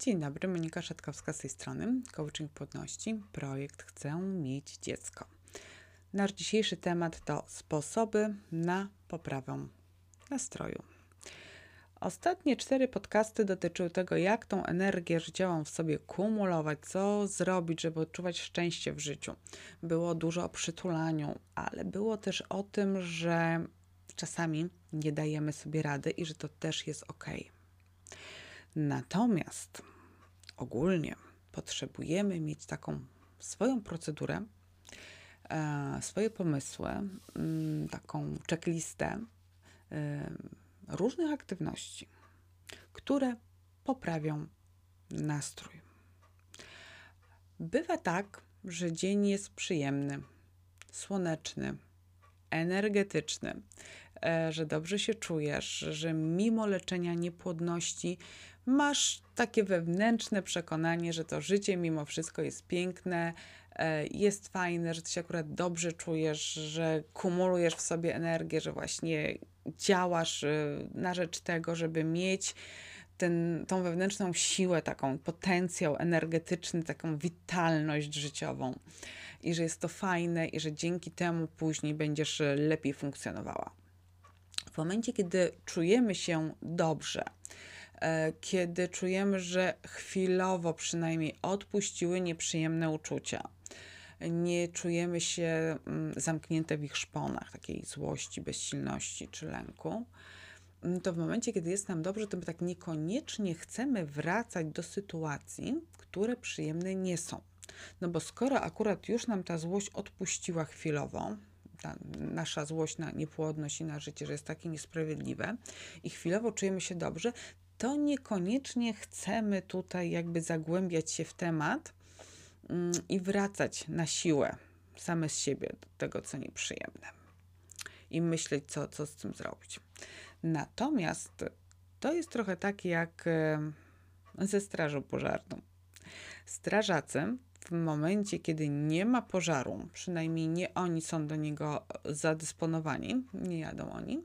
Dzień dobry, Monika Szatkowska z tej strony. Coaching Płodności, projekt Chcę mieć dziecko. Nasz dzisiejszy temat to sposoby na poprawę nastroju. Ostatnie cztery podcasty dotyczyły tego, jak tą energię życiową w sobie kumulować, co zrobić, żeby odczuwać szczęście w życiu. Było dużo o przytulaniu, ale było też o tym, że czasami nie dajemy sobie rady i że to też jest ok. Natomiast ogólnie potrzebujemy mieć taką swoją procedurę, e, swoje pomysły, mm, taką checklistę e, różnych aktywności, które poprawią nastrój. Bywa tak, że dzień jest przyjemny, słoneczny, energetyczny, że dobrze się czujesz, że mimo leczenia niepłodności masz takie wewnętrzne przekonanie, że to życie mimo wszystko jest piękne, e, jest fajne, że ty się akurat dobrze czujesz, że kumulujesz w sobie energię, że właśnie działasz e, na rzecz tego, żeby mieć ten, tą wewnętrzną siłę, taką potencjał energetyczny, taką witalność życiową i że jest to fajne i że dzięki temu później będziesz lepiej funkcjonowała. Momencie, kiedy czujemy się dobrze, e, kiedy czujemy, że chwilowo przynajmniej odpuściły nieprzyjemne uczucia, nie czujemy się mm, zamknięte w ich szponach, takiej złości, bezsilności czy lęku, mm, to w momencie, kiedy jest nam dobrze, to my tak niekoniecznie chcemy wracać do sytuacji, które przyjemne nie są. No bo skoro akurat już nam ta złość odpuściła chwilowo, ta nasza złość na niepłodność i na życie, że jest takie niesprawiedliwe i chwilowo czujemy się dobrze, to niekoniecznie chcemy tutaj jakby zagłębiać się w temat mm, i wracać na siłę same z siebie do tego, co nieprzyjemne i myśleć, co, co z tym zrobić. Natomiast to jest trochę tak jak ze strażą pożarną. Strażacy w momencie, kiedy nie ma pożaru, przynajmniej nie oni są do niego zadysponowani, nie jadą oni,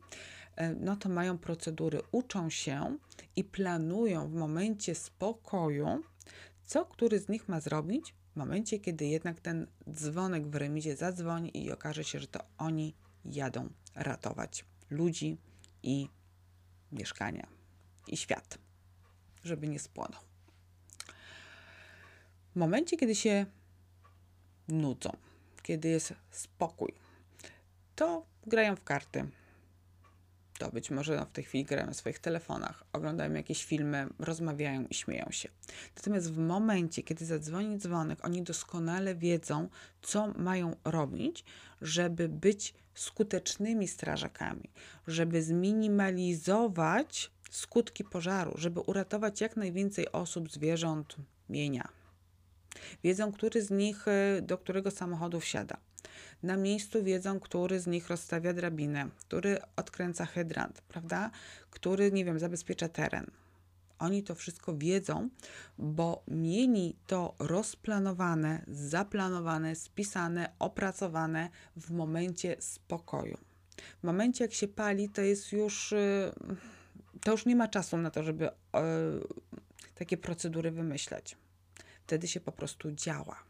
e, no to mają procedury, uczą się i planują w momencie spokoju, co który z nich ma zrobić w momencie, kiedy jednak ten dzwonek w remizie zadzwoni i okaże się, że to oni jadą ratować ludzi i mieszkania i świat, żeby nie spłonął. W momencie, kiedy się nudzą, kiedy jest spokój, to grają w karty. To być może no, w tej chwili grają na swoich telefonach, oglądają jakieś filmy, rozmawiają i śmieją się. Natomiast w momencie, kiedy zadzwoni dzwonek, oni doskonale wiedzą, co mają robić, żeby być skutecznymi strażakami, żeby zminimalizować skutki pożaru, żeby uratować jak najwięcej osób, zwierząt, mienia. Wiedzą, który z nich e, do którego samochodu wsiada. Na miejscu wiedzą, który z nich rozstawia drabinę, który odkręca hydrant, prawda? Który, nie wiem, zabezpiecza teren. Oni to wszystko wiedzą, bo mieli to rozplanowane, zaplanowane, spisane, opracowane w momencie spokoju. W momencie, jak się pali, to jest już. E, to już nie ma czasu na to, żeby e, takie procedury wymyślać. Wtedy się po prostu działa.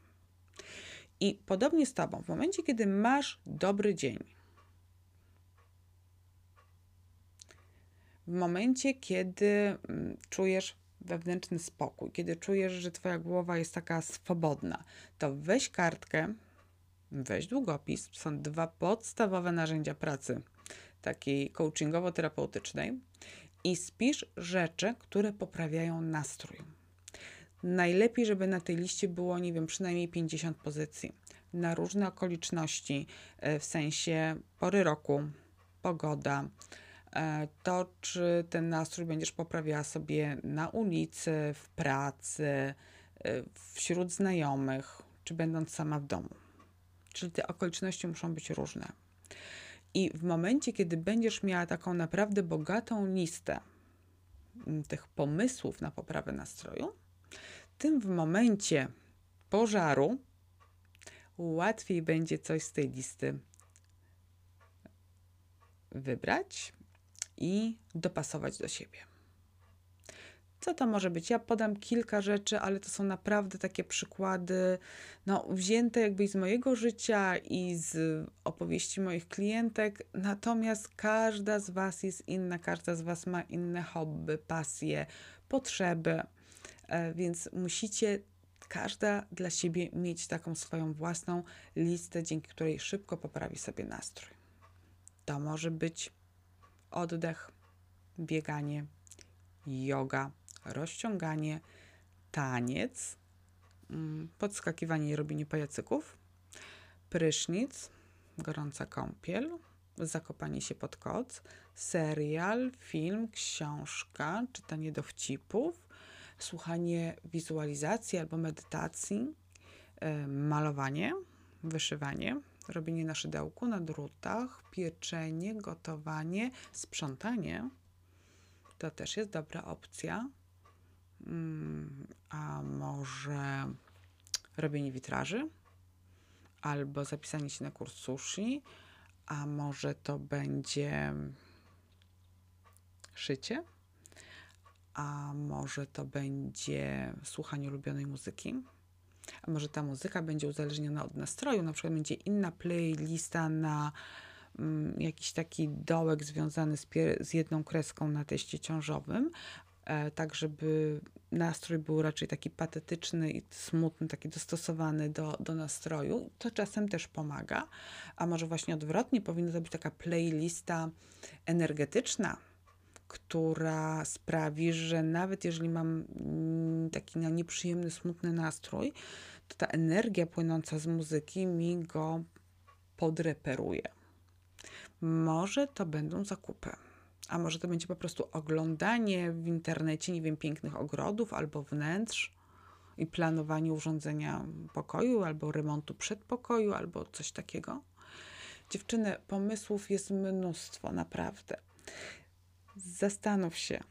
I podobnie z Tobą, w momencie, kiedy masz dobry dzień, w momencie, kiedy mm, czujesz wewnętrzny spokój, kiedy czujesz, że Twoja głowa jest taka swobodna, to weź kartkę, weź długopis. Są dwa podstawowe narzędzia pracy takiej coachingowo-terapeutycznej i spisz rzeczy, które poprawiają nastrój. Najlepiej, żeby na tej liście było, nie wiem, przynajmniej 50 pozycji na różne okoliczności, e, w sensie pory roku, pogoda, e, to czy ten nastrój będziesz poprawiała sobie na ulicy, w pracy, e, wśród znajomych, czy będąc sama w domu. Czyli te okoliczności muszą być różne. I w momencie, kiedy będziesz miała taką naprawdę bogatą listę tych pomysłów na poprawę nastroju, tym w momencie pożaru łatwiej będzie coś z tej listy wybrać i dopasować do siebie. Co to może być? Ja podam kilka rzeczy, ale to są naprawdę takie przykłady, no, wzięte jakby z mojego życia i z opowieści moich klientek. Natomiast każda z Was jest inna, każda z Was ma inne hobby, pasje, potrzeby, więc musicie każda dla siebie mieć taką swoją własną listę, dzięki której szybko poprawi sobie nastrój. To może być oddech, bieganie, yoga, rozciąganie, taniec, mm, podskakiwanie i robienie pajacyków, prysznic, gorąca kąpiel, zakopanie się pod koc, serial, film, książka, czytanie dowcipów, słuchanie wizualizacji albo medytacji, malowanie, wyszywanie, robienie na szydełku, na drutach, pieczenie, gotowanie, sprzątanie. To też jest dobra opcja. Mm, a może robienie witraży, albo zapisanie się na kurs sushi, a może to będzie szycie, a może to będzie słuchanie ulubionej muzyki, a może ta muzyka będzie uzależniona od nastroju, na przykład będzie inna playlista na mm, jakiś taki dołek związany z, z jedną kreską na teście ciążowym, e, tak żeby nastrój był raczej taki patetyczny i smutny, taki dostosowany do, do nastroju. To czasem też pomaga. A może właśnie odwrotnie, powinna to być taka playlista energetyczna, która sprawi, że nawet jeżeli mam mm, taki nieprzyjemny, smutny nastrój, to ta energia płynąca z muzyki mi go podreperuje. Może to będą zakupy. A może to będzie po prostu oglądanie w internecie, nie wiem, pięknych ogrodów albo wnętrz i planowanie urządzenia pokoju albo remontu przedpokoju albo coś takiego. Dziewczyny, pomysłów jest mnóstwo, naprawdę. Zastanów się,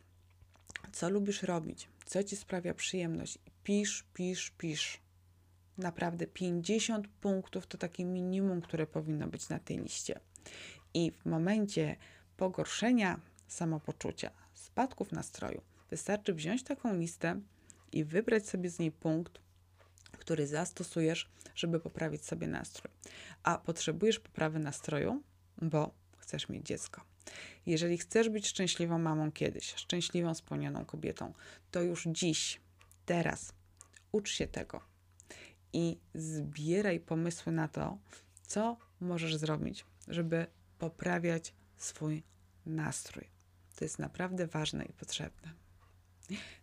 co lubisz robić, co ci sprawia przyjemność. Pisz, pisz, pisz. Naprawdę 50 punktów to takie minimum, które powinno być na tej liście. I w momencie pogorszenia samopoczucia, spadków nastroju, wystarczy wziąć taką listę i wybrać sobie z niej punkt, który zastosujesz, żeby poprawić sobie nastrój. A potrzebujesz poprawy nastroju, bo chcesz mieć dziecko. Jeżeli chcesz być szczęśliwą mamą kiedyś, szczęśliwą, spełnioną kobietą, to już dziś, teraz ucz się tego i zbieraj pomysły na to, co możesz zrobić, żeby poprawiać swój nastrój. To jest naprawdę ważne i potrzebne.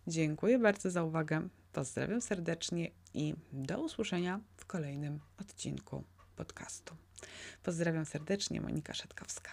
Dziękuję bardzo za uwagę. Pozdrawiam serdecznie i do usłyszenia w kolejnym odcinku podcastu. Pozdrawiam serdecznie, Monika Szetkowska.